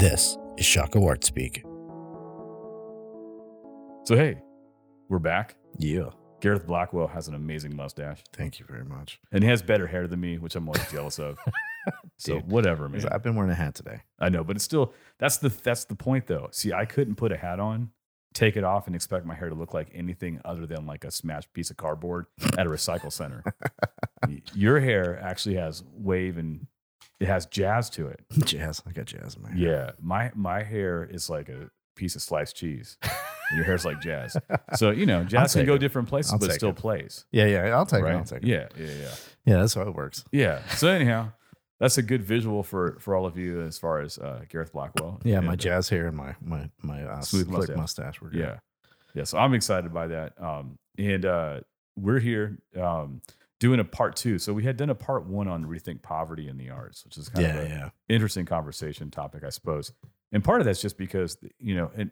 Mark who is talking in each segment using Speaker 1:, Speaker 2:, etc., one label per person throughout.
Speaker 1: This is Shockoe Art Speak.
Speaker 2: So hey, we're back.
Speaker 1: Yeah.
Speaker 2: Gareth Blackwell has an amazing mustache,
Speaker 1: Thank you very much.
Speaker 2: and he has better hair than me, which I'm always jealous of. So
Speaker 1: Dude,
Speaker 2: whatever, man.
Speaker 1: I've been wearing a hat today.
Speaker 2: I know, but it's still that's the that's the point though. See, I couldn't put a hat on, take it off, and expect my hair to look like anything other than like a smashed piece of cardboard at a recycle center. Y- Your hair actually has wave and it has jazz to it.
Speaker 1: Jazz. I got jazz in my hair.
Speaker 2: Yeah, my my hair is like a piece of sliced cheese. your hair's like jazz. So you know, jazz can go
Speaker 1: it.
Speaker 2: different places,
Speaker 1: I'll
Speaker 2: but it still
Speaker 1: it.
Speaker 2: plays.
Speaker 1: Yeah, yeah. I'll take
Speaker 2: right?
Speaker 1: it. I'll take it.
Speaker 2: Yeah, yeah, yeah.
Speaker 1: Yeah, that's how it works.
Speaker 2: Yeah. So anyhow, that's a good visual for for all of you as far as uh, Gareth Blackwell.
Speaker 1: Yeah,
Speaker 2: And,
Speaker 1: my
Speaker 2: uh,
Speaker 1: jazz hair and my my my uh,
Speaker 2: Smooth mustache.
Speaker 1: mustache. were good.
Speaker 2: Yeah. Yeah. So I'm excited by that. Um, and uh, we're here um, doing a part two. So we had done a part one on rethink poverty in the arts, which is kind
Speaker 1: yeah,
Speaker 2: of an
Speaker 1: yeah.
Speaker 2: interesting conversation topic, I suppose. And part of that's just because you know, and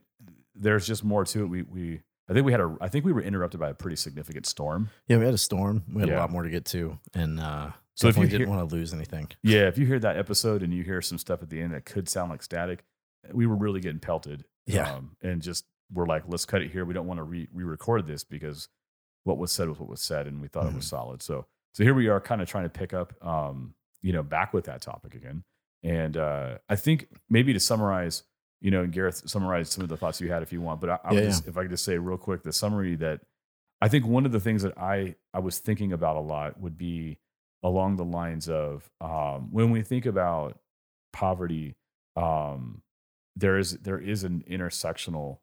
Speaker 2: there's just more to it. We we I think we had a I think we were interrupted by a pretty significant storm.
Speaker 1: Yeah, we had a storm. We had
Speaker 2: Yeah.
Speaker 1: a lot more to get to, and uh,
Speaker 2: So if you
Speaker 1: didn't
Speaker 2: hear-
Speaker 1: want to lose anything.
Speaker 2: Yeah, if you hear that episode and you hear some stuff at the end that could sound like static, we were really getting pelted.
Speaker 1: Yeah.
Speaker 2: Um, and just we're like, let's cut it here. We don't want to re record this because what was said was what was said, and we thought it was
Speaker 1: Mhm.
Speaker 2: solid. So so here we are, kind of trying to pick up, um, you know, back with that topic again. And uh, I think maybe to summarize, you know, and Gareth summarize some of the thoughts you had if you want. But I, I would
Speaker 1: Yeah,
Speaker 2: just, if I could just say real quick, the summary that I think one of the things that I I was thinking about a lot would be along the lines of um, when we think about poverty, um, there is there is an intersectional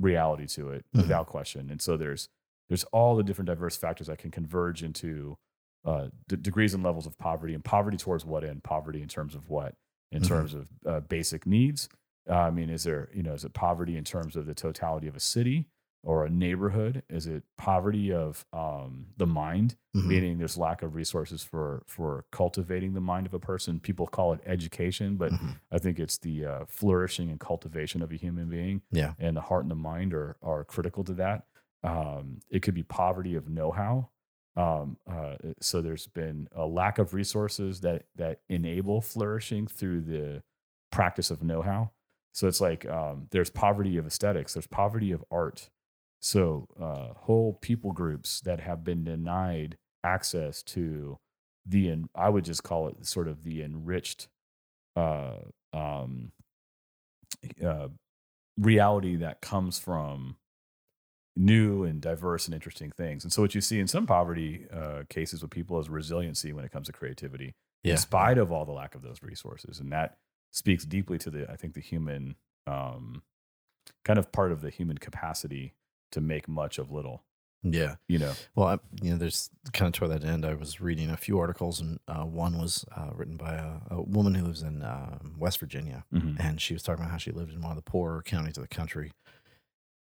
Speaker 2: reality to it
Speaker 1: Mhm.
Speaker 2: without question, and so there's there's all the different diverse factors that can converge into uh, d- degrees and levels of poverty, and poverty towards what end? Poverty in terms of what? In
Speaker 1: Mhm.
Speaker 2: terms of uh, basic needs. Uh, I mean, is there you know is it poverty in terms of the totality of a city or a neighborhood? Is it poverty of um, the mind?
Speaker 1: Mhm.
Speaker 2: meaning there's lack of resources for for cultivating the mind of a person. People call it education, but
Speaker 1: Mhm.
Speaker 2: I think it's the uh, flourishing and cultivation of a human being.
Speaker 1: Yeah.
Speaker 2: and the heart and the mind are are critical to that. Um, it could be poverty of know-how. Um, uh, so there's been a lack of resources that that enable flourishing through the practice of know-how. So it's like um, there's poverty of aesthetics, there's poverty of art. So uh, whole people groups that have been denied access to the, I would just call it sort of the enriched uh, um, uh, reality that comes from new and diverse and interesting things. And so what you see in some poverty uh, cases with people is resiliency when it comes to creativity
Speaker 1: Yeah.
Speaker 2: in spite of all the lack of those resources. And that speaks deeply to the, I think, the human um, kind of part of the human capacity to make much of little,
Speaker 1: Yeah.
Speaker 2: you know?
Speaker 1: Well, I, you know, there's kind of toward that end. I was reading a few articles, and uh, one was uh, written by a, a woman who lives in um West Virginia,
Speaker 2: Mhm.
Speaker 1: and she was talking about how she lived in one of the poorer counties of the country,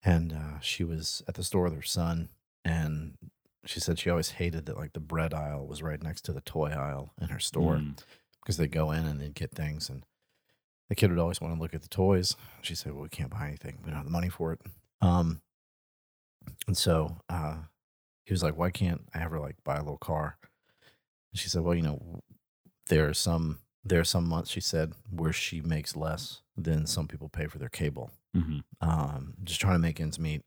Speaker 1: and uh, she was at the store with her son, and she said she always hated that like the bread aisle was right next to the toy aisle in her store
Speaker 2: Mm.
Speaker 1: because they'd go in and they'd get things, and the kid would always want to look at the toys. She said, "Well, we can't buy anything. We don't have the money for it." Um, and so uh, he was like, "Why can't I ever like buy a little car?" And she said, "Well, you know, there are some there are some months," she said, "where she makes less than some people pay for their cable,
Speaker 2: Mhm.
Speaker 1: um, just trying to make ends meet."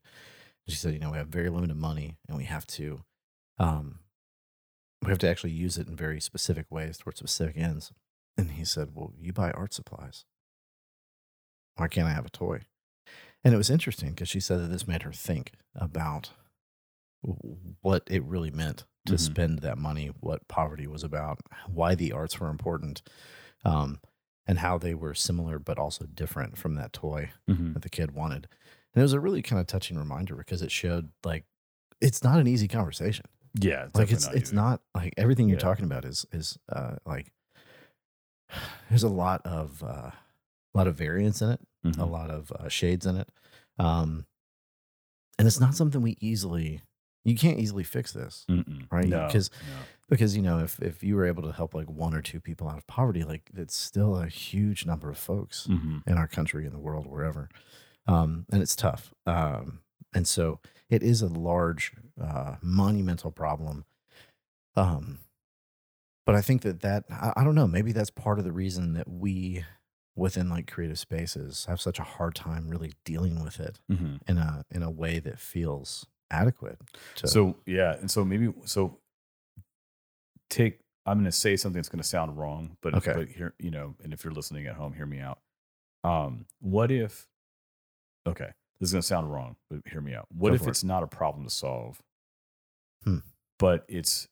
Speaker 1: She said, "You know, we have very limited money, and we have to, um, we have to actually use it in very specific ways towards specific ends." And he said, "Well, you buy art supplies. Why can't I have a toy?" And it was interesting because she said that this made her think about what it really meant to
Speaker 2: Mhm.
Speaker 1: spend that money, what poverty was about, why the arts were important, um, and how they were similar but also different from that toy
Speaker 2: Mhm.
Speaker 1: that the kid wanted. And it was a really kind of touching reminder because it showed like it's not an easy conversation.
Speaker 2: Yeah.
Speaker 1: Like
Speaker 2: definitely
Speaker 1: it's it's
Speaker 2: easy.
Speaker 1: not like everything you're
Speaker 2: Yeah.
Speaker 1: talking about is is uh, like there's a lot of uh, a lot of variance in it a
Speaker 2: Mhm.
Speaker 1: lot of uh, shades in it. Um, and it's not something we easily, you can't easily fix this,
Speaker 2: Mm-mm.
Speaker 1: right?
Speaker 2: No,
Speaker 1: Because
Speaker 2: no.
Speaker 1: because you know if if you were able to help like one or two people out of poverty, like it's still a huge number of folks
Speaker 2: Mhm.
Speaker 1: in our country, in the world, wherever. Um, and it's tough. Um, and so it is a large, uh, monumental problem. Um, but I think that that I, I don't know. Maybe that's part of the reason that we within like creative spaces have such a hard time really dealing with it
Speaker 2: Mm-hmm.
Speaker 1: in a in a way that feels adequate. To,
Speaker 2: So yeah, and so maybe so take. I'm going to say something that's going to sound wrong, but
Speaker 1: Okay.
Speaker 2: but here you know, and if you're listening at home, hear me out. Um, what if? Okay, this is going to sound wrong, but hear me out. What
Speaker 1: Go
Speaker 2: if
Speaker 1: for it.
Speaker 2: it's not a problem to solve,
Speaker 1: Hmm.
Speaker 2: but it's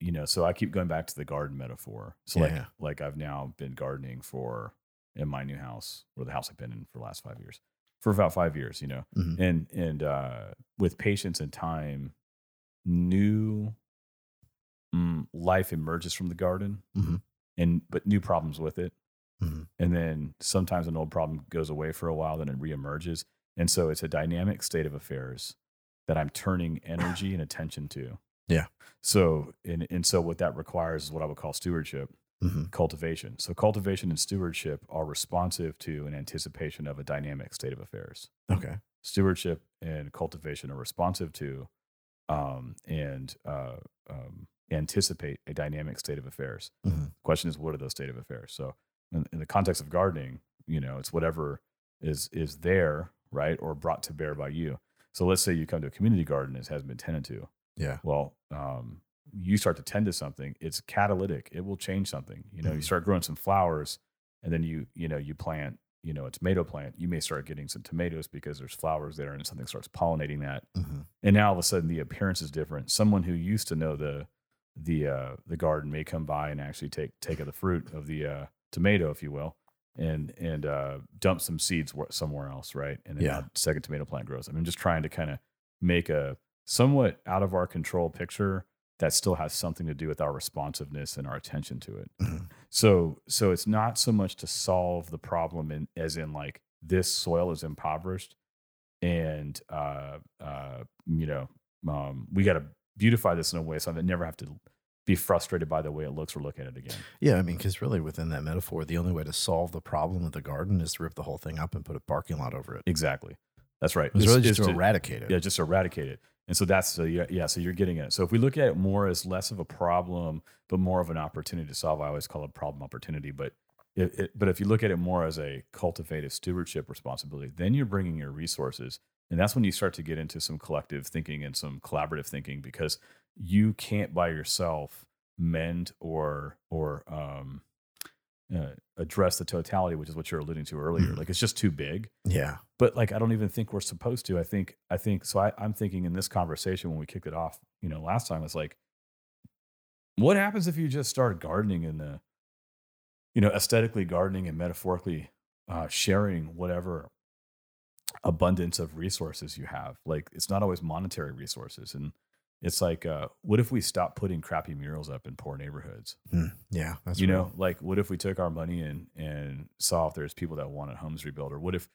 Speaker 2: you know? So I keep going back to the garden metaphor. So
Speaker 1: Yeah,
Speaker 2: like
Speaker 1: yeah.
Speaker 2: like I've now been gardening for in my new house or the house I've been in for the last five years, for about five years, you know
Speaker 1: Mhm.
Speaker 2: and and uh, with patience and time, new mm, life emerges from the garden,
Speaker 1: Mhm.
Speaker 2: and but new problems with it,
Speaker 1: Mhm.
Speaker 2: and then sometimes an old problem goes away for a while, then it reemerges, and so it's a dynamic state of affairs that I'm turning energy and attention to.
Speaker 1: Yeah.
Speaker 2: So and and so what that requires is what I would call stewardship
Speaker 1: Mhm.
Speaker 2: cultivation. So cultivation and stewardship are responsive to an anticipation of a dynamic state of affairs
Speaker 1: okay.
Speaker 2: stewardship and cultivation are responsive to um, and uh, um, anticipate a dynamic state of affairs.
Speaker 1: Mhm.
Speaker 2: The question is, what are those state of affairs? So, in, in the context of gardening, you know, it's whatever is is there, right, or brought to bear by you. So, let's say you come to a community garden that hasn't been tended to.
Speaker 1: Yeah.
Speaker 2: Well, um, you start to tend to something; it's catalytic. It will change something. You know, you
Speaker 1: Mhm.
Speaker 2: start growing some flowers, and then you you know you plant you know a tomato plant. You may start getting some tomatoes because there's flowers there, and something starts pollinating that
Speaker 1: Mhm.
Speaker 2: and now all of a sudden the appearance is different. Someone who used to know the the uh, the garden may come by and actually take take of the fruit of the uh, tomato, if you will, and and uh, dump some seeds wh- somewhere else, right? And then
Speaker 1: Yeah.
Speaker 2: second tomato plant grows. I mean, just trying to kind of make a somewhat out of our control picture that still has something to do with our responsiveness and our attention to it.
Speaker 1: Mhm.
Speaker 2: So so it's not so much to solve the problem in, as in like this soil is impoverished and uh uh you know um we got to beautify this in a way so I never have to be frustrated by the way it looks or look at it again.
Speaker 1: Yeah, I mean, because really within that metaphor, the only way to solve the problem of the garden is to rip the whole thing up and put a parking lot over it.
Speaker 2: Exactly. That's right.
Speaker 1: It's really just to
Speaker 2: to-
Speaker 1: eradicate it.
Speaker 2: yeah, just eradicate it. And so that's so yeah, yeah. So you're getting it. So if we look at it more as less of a problem, but more of an opportunity to solve, I always call it problem opportunity. But it, it, but if you look at it more as a cultivative stewardship responsibility, then you're bringing your resources, and that's when you start to get into some collective thinking and some collaborative thinking because you can't by yourself mend or or um, uh, address the totality, which is what you're alluding to earlier.
Speaker 1: Mhm.
Speaker 2: Like it's just too big
Speaker 1: Yeah.
Speaker 2: but like I don't even think we're supposed to. I think I think so. I, I'm thinking in this conversation when we kicked it off, you know, last time it's like, what happens if you just start gardening in the, you know, aesthetically gardening and metaphorically uh, sharing whatever abundance of resources you have? Like it's not always monetary resources, and it's like, uh, what if we stop putting crappy murals up in poor neighborhoods?
Speaker 1: Hmm. Yeah. That's
Speaker 2: you know like what if we took our money and and saw if there's people that wanted homes rebuilt or what if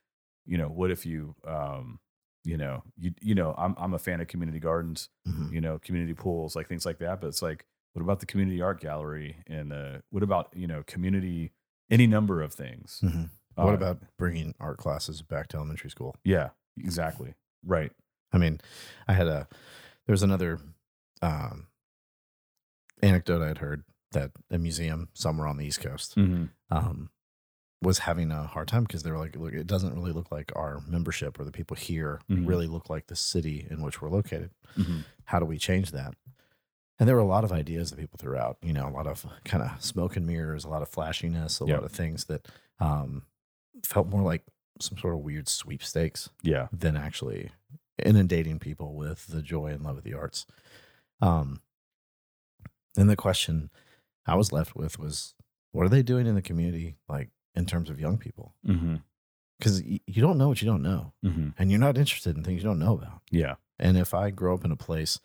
Speaker 2: you know what if you um you know you you know i'm i'm a fan of community gardens
Speaker 1: Mhm.
Speaker 2: you know community pools like things like that but it's like what about the community art gallery and uh what about you know community any number of things
Speaker 1: Mhm. What
Speaker 2: Uh,
Speaker 1: about bringing art classes back to elementary school?
Speaker 2: yeah exactly right
Speaker 1: I mean, I had a there's another um, anecdote I had heard that a museum somewhere on the East Coast
Speaker 2: mm-hmm.
Speaker 1: um, was having a hard time because they were like, look, it doesn't really look like our membership or the people here
Speaker 2: Mhm.
Speaker 1: really look like the city in which we're located.
Speaker 2: Mm-hmm.
Speaker 1: How do we change that? And there were a lot of ideas that people threw out, you know, a lot of kind of smoke and mirrors, a lot of flashiness, a
Speaker 2: Yep.
Speaker 1: lot of things that um, felt more like some sort of weird sweepstakes
Speaker 2: yeah
Speaker 1: than actually inundating people with the joy and love of the arts. Um, and the question I was left with was, what are they doing in the community, like in terms of young people?
Speaker 2: mm-hmm.
Speaker 1: Because y- you don't know what you don't know,
Speaker 2: Mm-hmm.
Speaker 1: and you're not interested in things you don't know about.
Speaker 2: yeah
Speaker 1: And if I grow up in a place,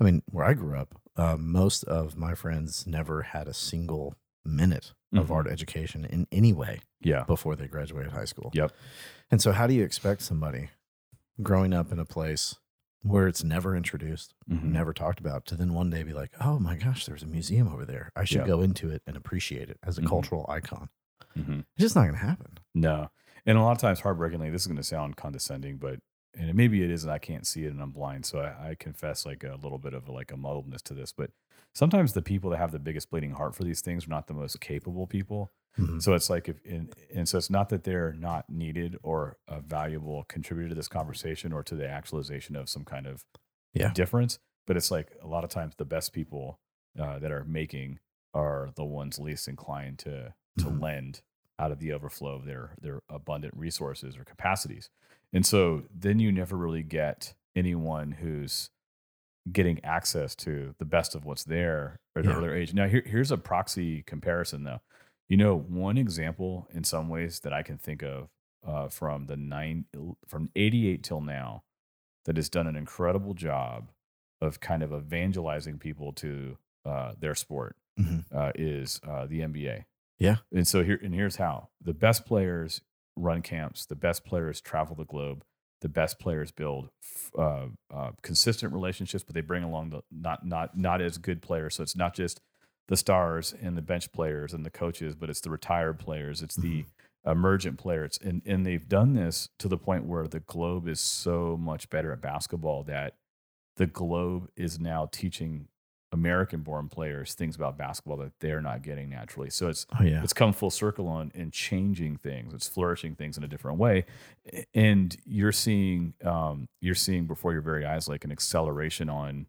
Speaker 1: I mean, where I grew up, uh, most of my friends never had a single minute of
Speaker 2: Mhm.
Speaker 1: art education in any way
Speaker 2: yeah
Speaker 1: before they graduated high school.
Speaker 2: Yep.
Speaker 1: And so, how do you expect somebody growing up in a place where it's never introduced,
Speaker 2: Mhm.
Speaker 1: never talked about, to then one day be like, oh my gosh, there's a museum over there. I should
Speaker 2: Yeah.
Speaker 1: go into it and appreciate it as a
Speaker 2: Mhm.
Speaker 1: cultural icon?
Speaker 2: Mhm.
Speaker 1: It's just not going to happen.
Speaker 2: No. And a lot of times, heartbreakingly, this is going to sound condescending, but and maybe it is, and I can't see it, and I'm blind, so I, I confess like a little bit of like a muddledness to this. But sometimes the people that have the biggest bleeding heart for these things are not the most capable people.
Speaker 1: Mhm.
Speaker 2: So it's like if and, and so it's not that they're not needed or a valuable contributor to this conversation or to the actualization of some kind of
Speaker 1: Yeah.
Speaker 2: difference, but it's like a lot of times the best people uh, that are making are the ones least inclined to to
Speaker 1: Mhm.
Speaker 2: lend out of the overflow of their their abundant resources or capacities. And so then you never really get anyone who's getting access to the best of what's there at an
Speaker 1: Yeah.
Speaker 2: earlier age. Now here, here's a proxy comparison though. You know, one example in some ways that I can think of uh, from the nine from 88 till now that has done an incredible job of kind of evangelizing people to uh, their sport
Speaker 1: Mhm.
Speaker 2: uh, is uh, the NBA.
Speaker 1: Yeah.
Speaker 2: And so here and here's how the best players run camps, the best players travel the globe, the best players build uh, uh, consistent relationships, but they bring along the not not not as good players. So it's not just the stars and the bench players and the coaches, but it's the retired players, it's the emergent players, and and they've done this to the point where the globe is so much better at basketball that the globe is now teaching American born players things about basketball that they're not getting naturally. So it's
Speaker 1: Oh yeah.
Speaker 2: it's come full circle on and changing things. It's flourishing things in a different way, and you're seeing um, you're seeing before your very eyes like an acceleration on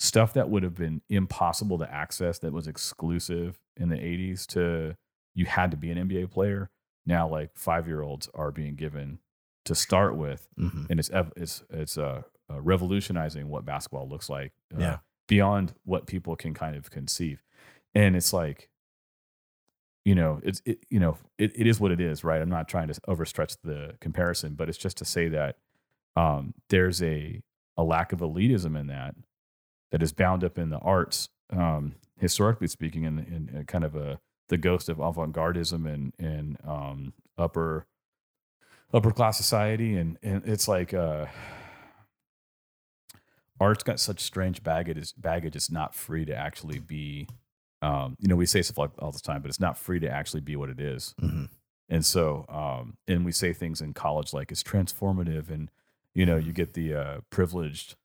Speaker 2: stuff that would have been impossible to access that was exclusive in the 80s to you had to be an NBA player. Now like 5-year-olds are being given to start with
Speaker 1: Mhm.
Speaker 2: and it's it's it's uh, uh, revolutionizing what basketball looks like uh,
Speaker 1: Yeah.
Speaker 2: beyond what people can kind of conceive and it's like you know it's it, you know it, it is what it is right i'm not trying to overstretch the comparison but it's just to say that um, there's a a lack of elitism in that that is bound up in the arts um, historically speaking in, in, in kind of a the ghost of avant-gardism and and um, upper upper class society and and it's like uh art's got such strange baggage it's, baggage it's not free to actually be um you know we say stuff like all the time but it's not free to actually be what it is
Speaker 1: Mhm.
Speaker 2: and so um and we say things in college like it's transformative and you know you get the uh privileged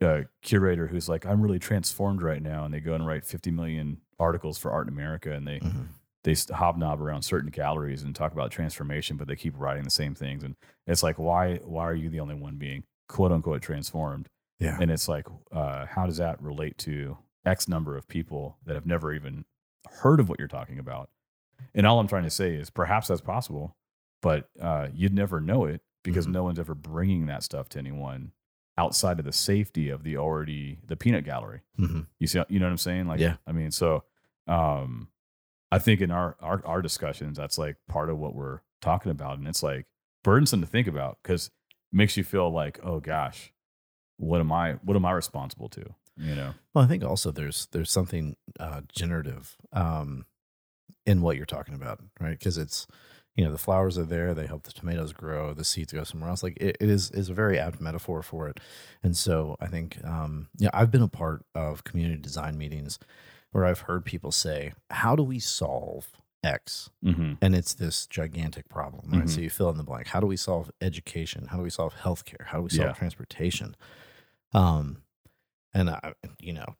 Speaker 2: uh, curator who's like i'm really transformed right now and they go and write 50 million articles for art in america and they
Speaker 1: Mhm.
Speaker 2: they hobnob around certain galleries and talk about transformation, but they keep writing the same things. And it's like, why why are you the only one being quote unquote transformed?
Speaker 1: Yeah.
Speaker 2: And it's like, uh, how does that relate to X number of people that have never even heard of what you're talking about? And all I'm trying to say is perhaps that's possible, but uh, you'd never know it because
Speaker 1: Mhm.
Speaker 2: no one's ever bringing that stuff to anyone outside of the safety of the already the peanut gallery.
Speaker 1: Mhm.
Speaker 2: You see, you know what I'm saying? Like,
Speaker 1: Yeah.
Speaker 2: I mean, so, um, I think in our, our, our discussions, that's like part of what we're talking about. And it's like burdensome to think about because it makes you feel like, oh gosh, what am I, what am I responsible to? You know?
Speaker 1: Well, I think also there's there's something uh, generative um, in what you're talking about, right? Because it's you know the flowers are there, they help the tomatoes grow, the seeds go somewhere else. Like it, it is is a very apt metaphor for it. And so I think um, yeah, I've been a part of community design meetings where I've heard people say, "How do we solve X?"
Speaker 2: Mm-hmm.
Speaker 1: and it's this gigantic problem, right?
Speaker 2: Mhm.
Speaker 1: So you fill in the blank. How do we solve education? How do we solve healthcare? How do we solve
Speaker 2: Yeah.
Speaker 1: transportation? Um, and I, you know,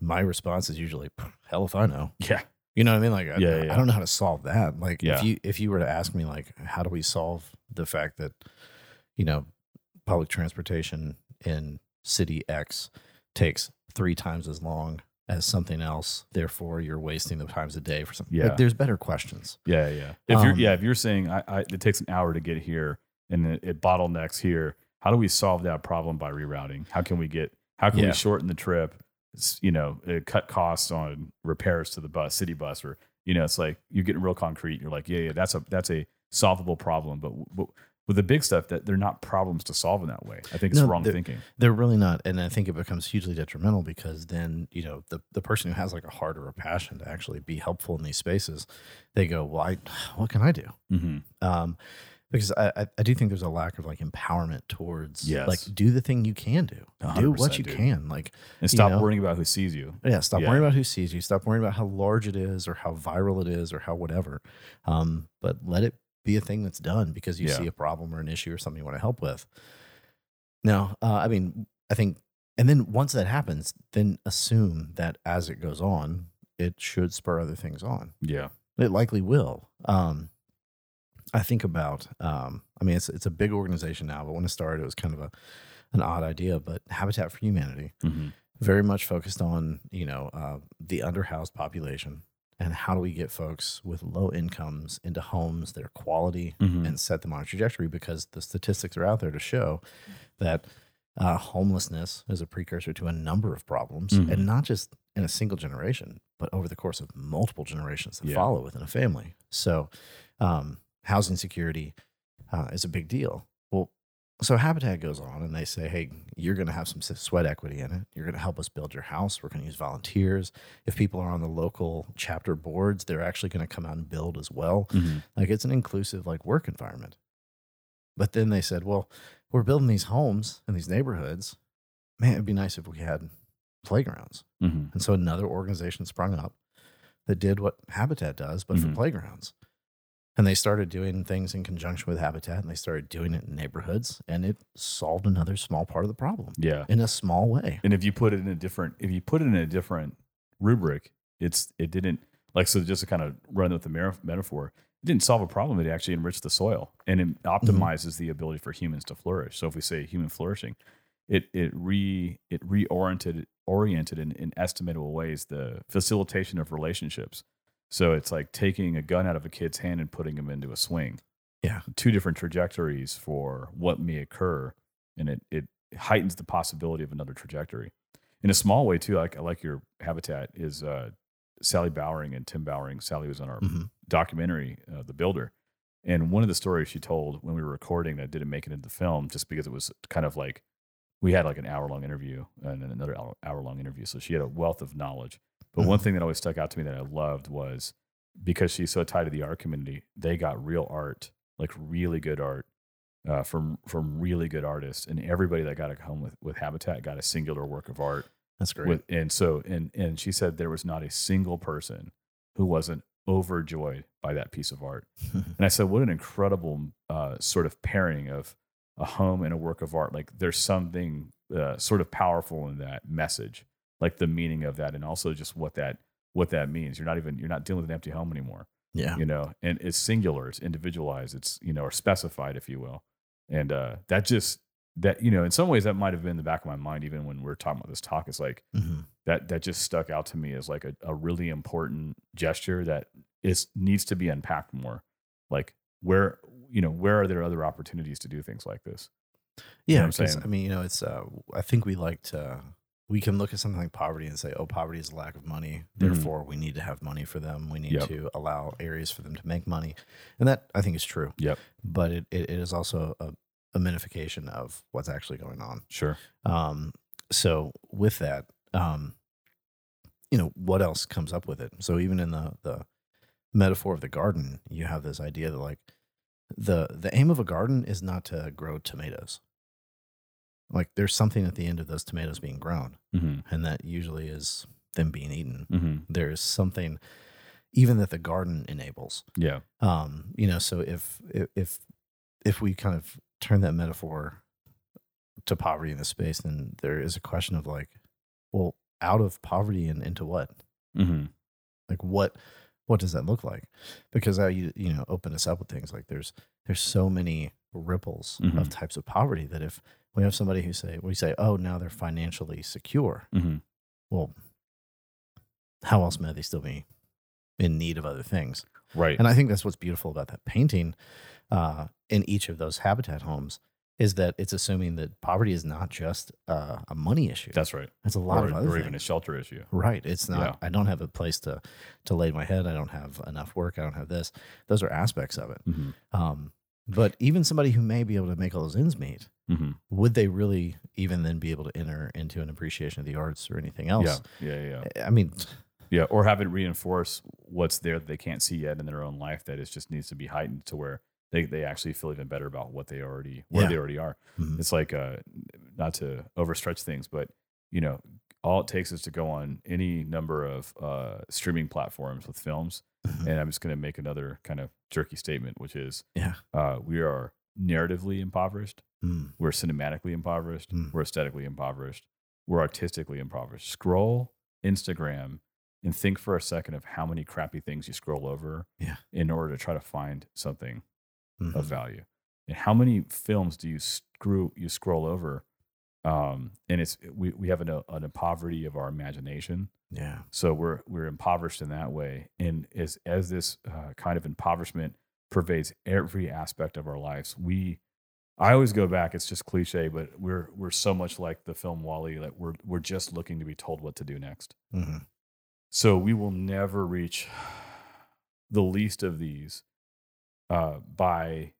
Speaker 1: my response is usually, hell if I know.
Speaker 2: Yeah.
Speaker 1: You know what I mean? Like, I,
Speaker 2: Yeah, yeah.
Speaker 1: I don't know how to solve that. Like,
Speaker 2: Yeah.
Speaker 1: if you if you were to ask me, like, how do we solve the fact that, you know, public transportation in city X takes three times as long as something else, therefore you're wasting the times a day for something.
Speaker 2: Yeah.
Speaker 1: Like, there's better questions.
Speaker 2: Yeah. Yeah. If you're,
Speaker 1: Um,
Speaker 2: yeah, if you're saying I, I, it takes an hour to get here and it, it bottlenecks here, how do we solve that problem by rerouting? How can we get, how can
Speaker 1: Yeah.
Speaker 2: we shorten the trip? You know, uh, cut costs on repairs to the bus, city bus, or, you know, it's like you're getting real concrete. You're like, yeah, yeah, that's a, that's a solvable problem. But, w- with the big stuff that they're not problems to solve in that way. I think it's
Speaker 1: No,
Speaker 2: wrong
Speaker 1: they're-
Speaker 2: thinking.
Speaker 1: They're really not, and I think it becomes hugely detrimental because then you know the the person who has like a heart or a passion to actually be helpful in these spaces, they go, "Well, I, what can I do?"
Speaker 2: Mm-hmm.
Speaker 1: Um, because I, I do think there's a lack of like empowerment towards
Speaker 2: Yes.
Speaker 1: like do the thing you can do, do what you
Speaker 2: dude.
Speaker 1: can, like
Speaker 2: And stop
Speaker 1: know?
Speaker 2: worrying about who sees you.
Speaker 1: yeah, stop
Speaker 2: Yeah.
Speaker 1: worrying about who sees you, stop worrying about how large it is or how viral it is or how whatever, um, but let it be a thing that's done because you
Speaker 2: Yeah.
Speaker 1: see a problem or an issue or something you want to help with. Now, uh, I mean, I think and then once that happens, then assume that as it goes on, it should spur other things on.
Speaker 2: Yeah.
Speaker 1: It likely will. Um, I think about. Um, I mean, it's it's a big organization now, but when it started, it was kind of a an odd idea. But Habitat for Humanity,
Speaker 2: hmm
Speaker 1: very much focused on you know uh, the underhoused population and how do we get folks with low incomes into homes that are quality
Speaker 2: Mhm.
Speaker 1: and set them on a trajectory because the statistics are out there to show that uh, homelessness is a precursor to a number of problems
Speaker 2: Mhm.
Speaker 1: and not just in a single generation but over the course of multiple generations that
Speaker 2: Yeah.
Speaker 1: follow within a family so um, housing security uh, is a big deal well so habitat goes on and they say hey you're going to have some sweat equity in it you're going to help us build your house we're going to use volunteers if people are on the local chapter boards they're actually going to come out and build as well
Speaker 2: hmm
Speaker 1: like it's an inclusive like work environment. But then they said, well, we're building these homes in these neighborhoods. Man, it'd be nice if we had playgrounds.
Speaker 2: hmm
Speaker 1: And so another organization sprung up that did what Habitat does, but
Speaker 2: Mhm.
Speaker 1: for playgrounds. And they started doing things in conjunction with Habitat and they started doing it in neighborhoods and it solved another small part of the problem
Speaker 2: Yeah.
Speaker 1: in a small way.
Speaker 2: And if you put it in a different, if you put it in a different rubric, it's it didn't like so. Just to kind of run with the metaphor, it didn't solve a problem. It actually enriched the soil and it mm-hmm. optimizes the ability for humans to flourish. So if we say human flourishing, it it re it reoriented oriented in, in estimatable ways the facilitation of relationships. So it's like taking a gun out of a kid's hand and putting him into a swing.
Speaker 1: Yeah.
Speaker 2: Two different trajectories for what may occur, and it it heightens the possibility of another trajectory. In a small way too, like I like your habitat is uh, Sally Bowering and Tim Bowering. Sally was on our
Speaker 1: Mhm.
Speaker 2: documentary, uh, The Builder. And one of the stories she told when we were recording that didn't make it into the film, just because it was kind of like we had like an hour long interview and then another hour long interview. So she had a wealth of knowledge. But one
Speaker 1: Mhm.
Speaker 2: thing that always stuck out to me that I loved was because she's so tied to the art community, they got real art, like really good art. Uh, from from really good artists, and everybody that got a home with, with Habitat got a singular work of art
Speaker 1: That's great.
Speaker 2: with, and so and and she said there was not a single person who wasn't overjoyed by that piece of art. And I said, what an incredible uh, sort of pairing of a home and a work of art. Like there's something uh, sort of powerful in that message, like the meaning of that, and also just what that what that means. You're not even you're not dealing with an empty home anymore,
Speaker 1: yeah.
Speaker 2: you know. And it's singular, it's individualized, it's you know, or specified, if you will. And uh, that just that you know, in some ways, that might have been in the back of my mind even when we are talking about this talk. It's like
Speaker 1: Mhm.
Speaker 2: that that just stuck out to me as like a, a really important gesture that is needs to be unpacked more. Like where you know where are there other opportunities to do things like this? know
Speaker 1: Yeah,
Speaker 2: what I'm
Speaker 1: 'cause,
Speaker 2: saying?
Speaker 1: I mean, you know, it's. Uh, I think we like to. We can look at something like poverty and say, "Oh, poverty is a lack of money. Therefore, we need to have money for them. We need
Speaker 2: Mm-hmm. Yep.
Speaker 1: to allow areas for them to make money," and that I think is true.
Speaker 2: Yep.
Speaker 1: But it, it, it is also a, a minification of what's actually going on.
Speaker 2: Sure.
Speaker 1: Um, so with that, um, you know, what else comes up with it? So even in the the metaphor of the garden, you have this idea that like the the aim of a garden is not to grow tomatoes. Like there's something at the end of those tomatoes being grown,
Speaker 2: hmm
Speaker 1: and that usually is them being eaten.
Speaker 2: hmm
Speaker 1: There's something even that the garden enables
Speaker 2: Yeah.
Speaker 1: um you know so if if if we kind of turn that metaphor to poverty in the space then there is a question of like well out of poverty and into what
Speaker 2: hmm
Speaker 1: like what what does that look like because how you you know open us up with things like there's there's so many ripples of
Speaker 2: Mhm.
Speaker 1: types of poverty that if we have somebody who say we say oh now they're financially secure
Speaker 2: hmm
Speaker 1: well how else may they still be in need of other things
Speaker 2: Right.
Speaker 1: and I think that's what's beautiful about that painting uh, in each of those habitat homes is that it's assuming that poverty is not just uh, a money issue.
Speaker 2: That's right.
Speaker 1: it's a lot
Speaker 2: or,
Speaker 1: of other
Speaker 2: or
Speaker 1: things.
Speaker 2: even a shelter issue.
Speaker 1: right. It's not.
Speaker 2: Yeah.
Speaker 1: I don't have a place to to lay my head. I don't have enough work. I don't have this. Those are aspects of it.
Speaker 2: hmm
Speaker 1: Um, but even somebody who may be able to make all those ends meet,
Speaker 2: hmm
Speaker 1: would they really even then be able to enter into an appreciation of the arts or anything else?
Speaker 2: Yeah. Yeah. Yeah.
Speaker 1: I mean,
Speaker 2: Yeah. Or have it reinforce what's there that they can't see yet in their own life that it just needs to be heightened to where they, they actually feel even better about what they already where
Speaker 1: Yeah.
Speaker 2: they already are.
Speaker 1: mhm.
Speaker 2: It's like uh, not to overstretch things, but you know, all it takes is to go on any number of uh, streaming platforms with films,
Speaker 1: Mhm.
Speaker 2: and I'm just going to make another kind of jerky statement, which is,
Speaker 1: Yeah.
Speaker 2: uh, we are narratively impoverished,
Speaker 1: Mm.
Speaker 2: we're cinematically impoverished,
Speaker 1: Mm.
Speaker 2: we're aesthetically impoverished, we're artistically impoverished. Scroll Instagram and think for a second of how many crappy things you scroll over
Speaker 1: Yeah.
Speaker 2: in order to try to find something
Speaker 1: Mhm.
Speaker 2: of value. And how many films do you screw you scroll over? Um, and it's we we have an, an impoverity of our imagination,
Speaker 1: Yeah.
Speaker 2: so we're we're impoverished in that way. And as as this uh, kind of impoverishment pervades every aspect of our lives, we I always go back. It's just cliche, but we're we're so much like the film WALL-E that we're we're just looking to be told what to do next.
Speaker 1: hmm
Speaker 2: So we will never reach the least of these uh, by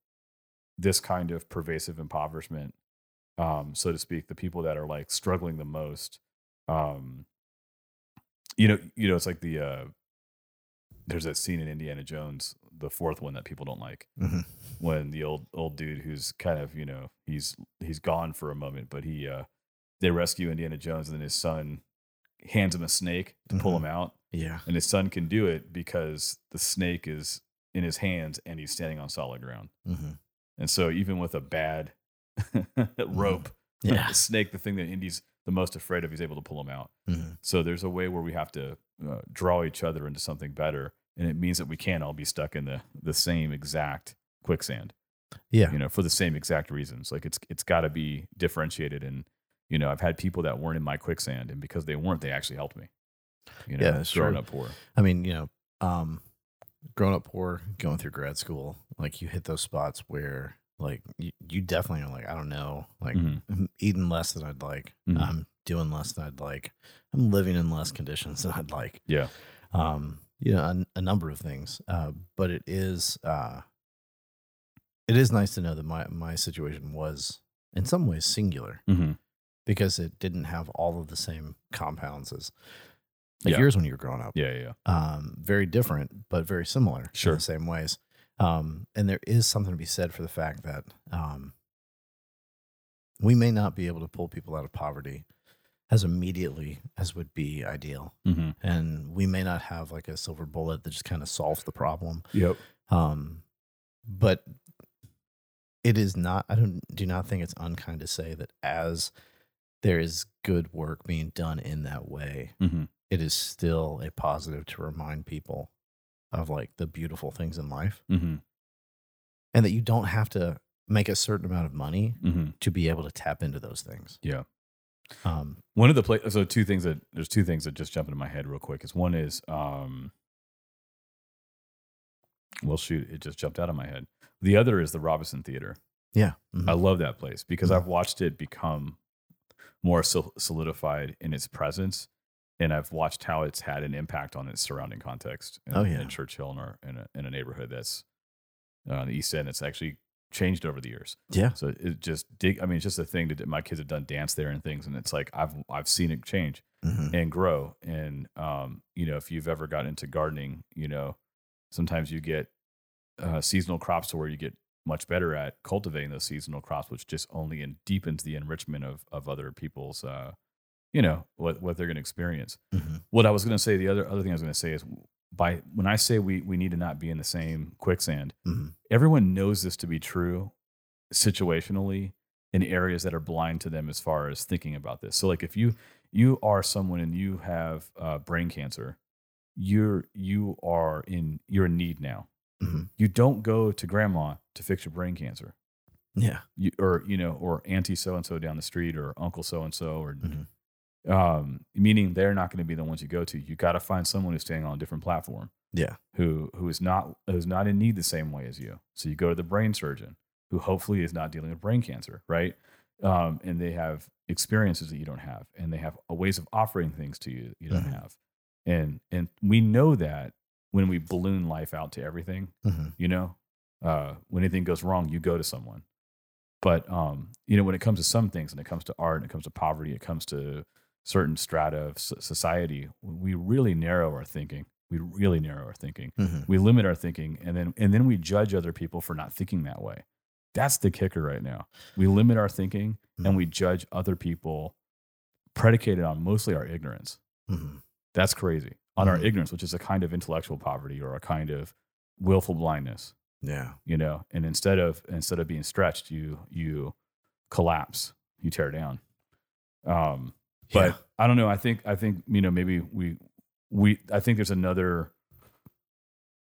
Speaker 2: this kind of pervasive impoverishment, um, so to speak. The people that are like struggling the most, um, you know, you know, it's like the uh, there's that scene in Indiana Jones, the fourth one that people don't like,
Speaker 1: hmm
Speaker 2: when the old old dude who's kind of you know he's he's gone for a moment, but he uh, they rescue Indiana Jones and then his son hands him a snake to pull
Speaker 1: Mhm.
Speaker 2: him out
Speaker 1: Yeah.
Speaker 2: and his son can do it because the snake is in his hands and he's standing on solid ground.
Speaker 1: hmm
Speaker 2: And so even with a bad rope,
Speaker 1: Yeah.
Speaker 2: the snake, the thing that Indy's the most afraid of, he's able to pull him out.
Speaker 1: hmm
Speaker 2: So there's a way where we have to uh, draw each other into something better, and it means that we can't all be stuck in the the same exact quicksand.
Speaker 1: Yeah.
Speaker 2: You know, for the same exact reasons. Like it's it's got to be differentiated. And you know, I've had people that weren't in my quicksand, and because they weren't, they actually helped me. You know,
Speaker 1: Yeah,
Speaker 2: growing
Speaker 1: true.
Speaker 2: up poor.
Speaker 1: I mean, you know, um, growing up poor, going through grad school, like you hit those spots where, like, you, you definitely are like, I don't know, like,
Speaker 2: Mhm.
Speaker 1: I'm eating less than I'd like.
Speaker 2: Mhm.
Speaker 1: I'm doing less than I'd like. I'm living in less conditions than I'd like.
Speaker 2: Yeah.
Speaker 1: Um, you know, a, a number of things. Uh, but it is, uh, it is nice to know that my my situation was in some ways singular
Speaker 2: Mm-hmm.
Speaker 1: because it didn't have all of the same compounds as like
Speaker 2: Yeah.
Speaker 1: yours when you were growing up
Speaker 2: Yeah, yeah.
Speaker 1: um, very different, but very similar
Speaker 2: Sure.
Speaker 1: in the same ways. Um, and there is something to be said for the fact that um, we may not be able to pull people out of poverty as immediately as would be ideal.
Speaker 2: Mm-hmm.
Speaker 1: And we may not have like a silver bullet that just kind of solves the problem.
Speaker 2: Yep.
Speaker 1: Um, but it is not, I don't, do not think it's unkind to say that as there is good work being done in that way,
Speaker 2: Mm-hmm.
Speaker 1: it is still a positive to remind people of like the beautiful things in life
Speaker 2: Mm-hmm.
Speaker 1: and that you don't have to make a certain amount of money
Speaker 2: Mm-hmm.
Speaker 1: to be able to tap into those things.
Speaker 2: Yeah.
Speaker 1: Um,
Speaker 2: One of the play so two things that there's two things that just jump into my head real quick. Is one is um well shoot, it just jumped out of my head. The other is the Robinson Theater.
Speaker 1: yeah. mhm,
Speaker 2: I love that place because
Speaker 1: Mhm.
Speaker 2: I've watched it become more sol- solidified in its presence, and I've watched how it's had an impact on its surrounding context. In,
Speaker 1: Oh, yeah.
Speaker 2: in Church Hill, in, in, a, in a neighborhood that's uh, on the East End, it's actually changed over the years.
Speaker 1: yeah.
Speaker 2: So it just dig. I mean, it's just a thing that my kids have done dance there and things, and it's like I've I've seen it change
Speaker 1: mhm,
Speaker 2: and grow. And um, you know, if you've ever got into gardening, you know, sometimes you get uh, seasonal crops to where you get much better at cultivating those seasonal crops, which just only and deepens the enrichment of of other people's, uh, you know, what what they're going to experience.
Speaker 1: mhm,
Speaker 2: What I was going to say, the other other thing I was going to say is by when I say we we need to not be in the same quicksand,
Speaker 1: mhm.
Speaker 2: everyone knows this to be true situationally in areas that are blind to them as far as thinking about this. So like if you you are someone and you have uh, brain cancer, you're you are in you're in need now.
Speaker 1: Mhm.
Speaker 2: You don't go to grandma to fix your brain cancer.
Speaker 1: Yeah.
Speaker 2: You, or you know, or auntie so and so down the street, or uncle so and so, or
Speaker 1: Mhm.
Speaker 2: Um, meaning they're not going to be the ones you go to. You got to find someone who's staying on a different platform
Speaker 1: Yeah.
Speaker 2: who who is not who's not in need the same way as you. So you go to the brain surgeon who hopefully is not dealing with brain cancer, right? Um, and they have experiences that you don't have, and they have a ways of offering things to you that you don't
Speaker 1: Mhm.
Speaker 2: have, and and we know that when we balloon life out to everything,
Speaker 1: Mhm.
Speaker 2: you know, uh, when anything goes wrong, you go to someone. But um, you know, when it comes to some things, and it comes to art, and it comes to poverty, it comes to certain strata of society, we really narrow our thinking. We really narrow our thinking.
Speaker 1: Mhm.
Speaker 2: We limit our thinking, and then and then we judge other people for not thinking that way. That's the kicker right now. We limit our thinking, and we judge other people predicated on mostly our ignorance.
Speaker 1: Mhm.
Speaker 2: That's crazy. On our
Speaker 1: Mhm.
Speaker 2: ignorance, which is a kind of intellectual poverty or a kind of willful blindness
Speaker 1: Yeah.
Speaker 2: you know and instead of instead of being stretched you you collapse you tear down um But
Speaker 1: Yeah.
Speaker 2: I don't know. I think I think you know maybe we we I think there's another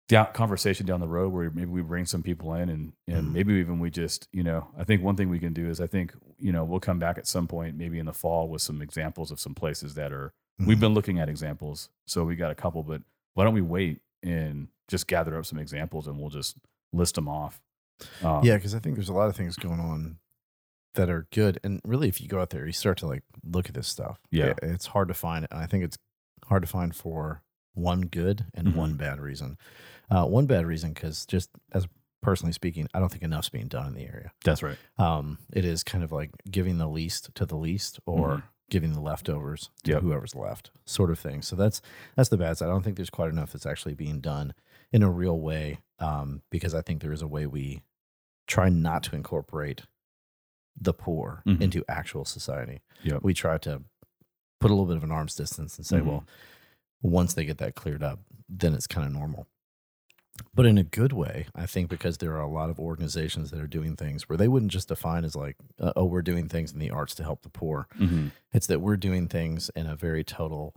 Speaker 2: down, conversation down the road where maybe we bring some people in and and
Speaker 1: Mhm.
Speaker 2: maybe even we just you know I think one thing we can do is I think you know we'll come back at some point maybe in the fall with some examples of some places that are we've
Speaker 1: Mhm.
Speaker 2: been looking at examples so we got a couple but why don't we wait and just gather up some examples and we'll just list them off. Um,
Speaker 1: yeah, because I think there's a lot of things going on that are good, and really, if you go out there, you start to like look at this stuff.
Speaker 2: Yeah.
Speaker 1: it- it's hard to find, and I think it's hard to find for one good and
Speaker 2: Mhm.
Speaker 1: one bad reason. Uh, one bad reason because just as personally speaking, I don't think enough's being done in the area.
Speaker 2: that's right.
Speaker 1: Um, it is kind of like giving the least to the least, or
Speaker 2: Mhm.
Speaker 1: giving the leftovers to
Speaker 2: Yep.
Speaker 1: whoever's left, sort of thing. So that's that's the bad side. I don't think there's quite enough that's actually being done in a real way, um, because I think there is a way we try not to incorporate the poor
Speaker 2: Mhm.
Speaker 1: into actual society.
Speaker 2: Yep.
Speaker 1: We try to put a little bit of an arm's distance and say,
Speaker 2: Mhm.
Speaker 1: well, once they get that cleared up, then it's kind of normal. But in a good way, I think because there are a lot of organizations that are doing things where they wouldn't just define as like, uh, oh, we're doing things in the arts to help the poor.
Speaker 2: Mhm.
Speaker 1: It's that we're doing things in a very total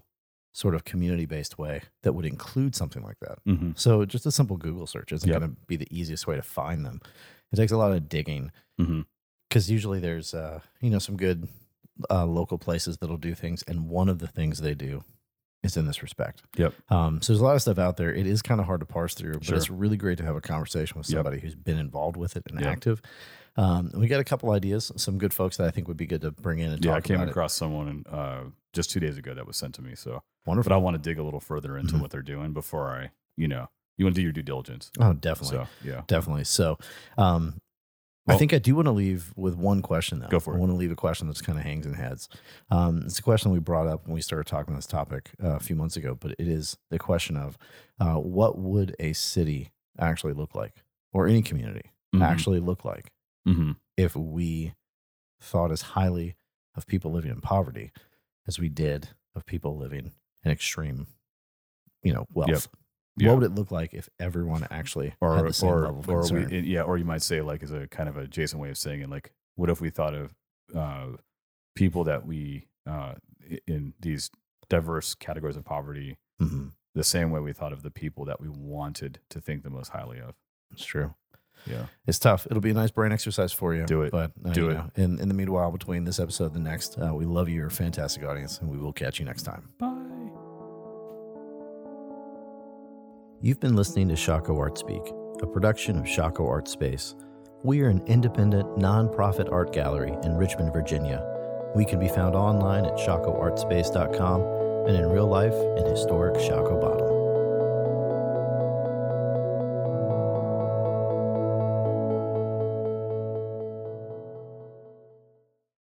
Speaker 1: sort of community based way that would include something like that.
Speaker 2: Mhm.
Speaker 1: So just a simple Google search isn't
Speaker 2: Yep.
Speaker 1: going to be the easiest way to find them. It takes a lot of digging
Speaker 2: Mhm.
Speaker 1: Because usually there's uh, you know some good uh, local places that'll do things, and one of the things they do is in this respect.
Speaker 2: Yep.
Speaker 1: Um, so there's a lot of stuff out there. It is kind of hard to parse through, but
Speaker 2: Sure.
Speaker 1: it's really great to have a conversation with
Speaker 2: Yep.
Speaker 1: somebody who's been involved with it and
Speaker 2: Yep.
Speaker 1: active. Um, and we got a couple ideas, some good folks that I think would be good to bring in and talk about.
Speaker 2: Yeah, I came across someone uh, just two days ago that was sent to me. So,
Speaker 1: it. Wonderful.
Speaker 2: but I want to dig a little further into
Speaker 1: Mhm.
Speaker 2: what they're doing before I, you know, you want to do your due diligence.
Speaker 1: oh, definitely.
Speaker 2: So, yeah.
Speaker 1: Definitely. So, um, I think I do want to leave with one question though.
Speaker 2: Go for it.
Speaker 1: I want to leave a question that's kind of hangs in heads. Um, it's a question we brought up when we started talking this topic uh, a few months ago, but it is the question of uh, what would a city actually look like, or any community
Speaker 2: Mhm.
Speaker 1: actually look like,
Speaker 2: Mhm.
Speaker 1: if we thought as highly of people living in poverty as we did of people living in extreme, you know, wealth.
Speaker 2: Yeah.
Speaker 1: What would it look like if everyone actually
Speaker 2: or
Speaker 1: had the same
Speaker 2: or,
Speaker 1: level of
Speaker 2: or
Speaker 1: concern?
Speaker 2: we, yeah, or you might say like as a kind of a Jason way of saying it, like what if we thought of uh, people that we uh, in these diverse categories of poverty
Speaker 1: Mhm.
Speaker 2: the same way we thought of the people that we wanted to think the most highly of.
Speaker 1: It's true.
Speaker 2: Yeah,
Speaker 1: It's tough. It'll be a nice brain exercise for you.
Speaker 2: Do it.
Speaker 1: But uh,
Speaker 2: Do it.
Speaker 1: know, in in the meanwhile, between this episode and the next, uh, we love you. You're a fantastic audience, and we will catch you next time.
Speaker 2: bye.
Speaker 1: You've been listening to Shockoe Art Speak, a production of Shockoe Art Space. We are an independent, nonprofit art gallery in Richmond, Virginia. We can be found online at shockoeartspace.com and in real life in historic Shockoe Bottom.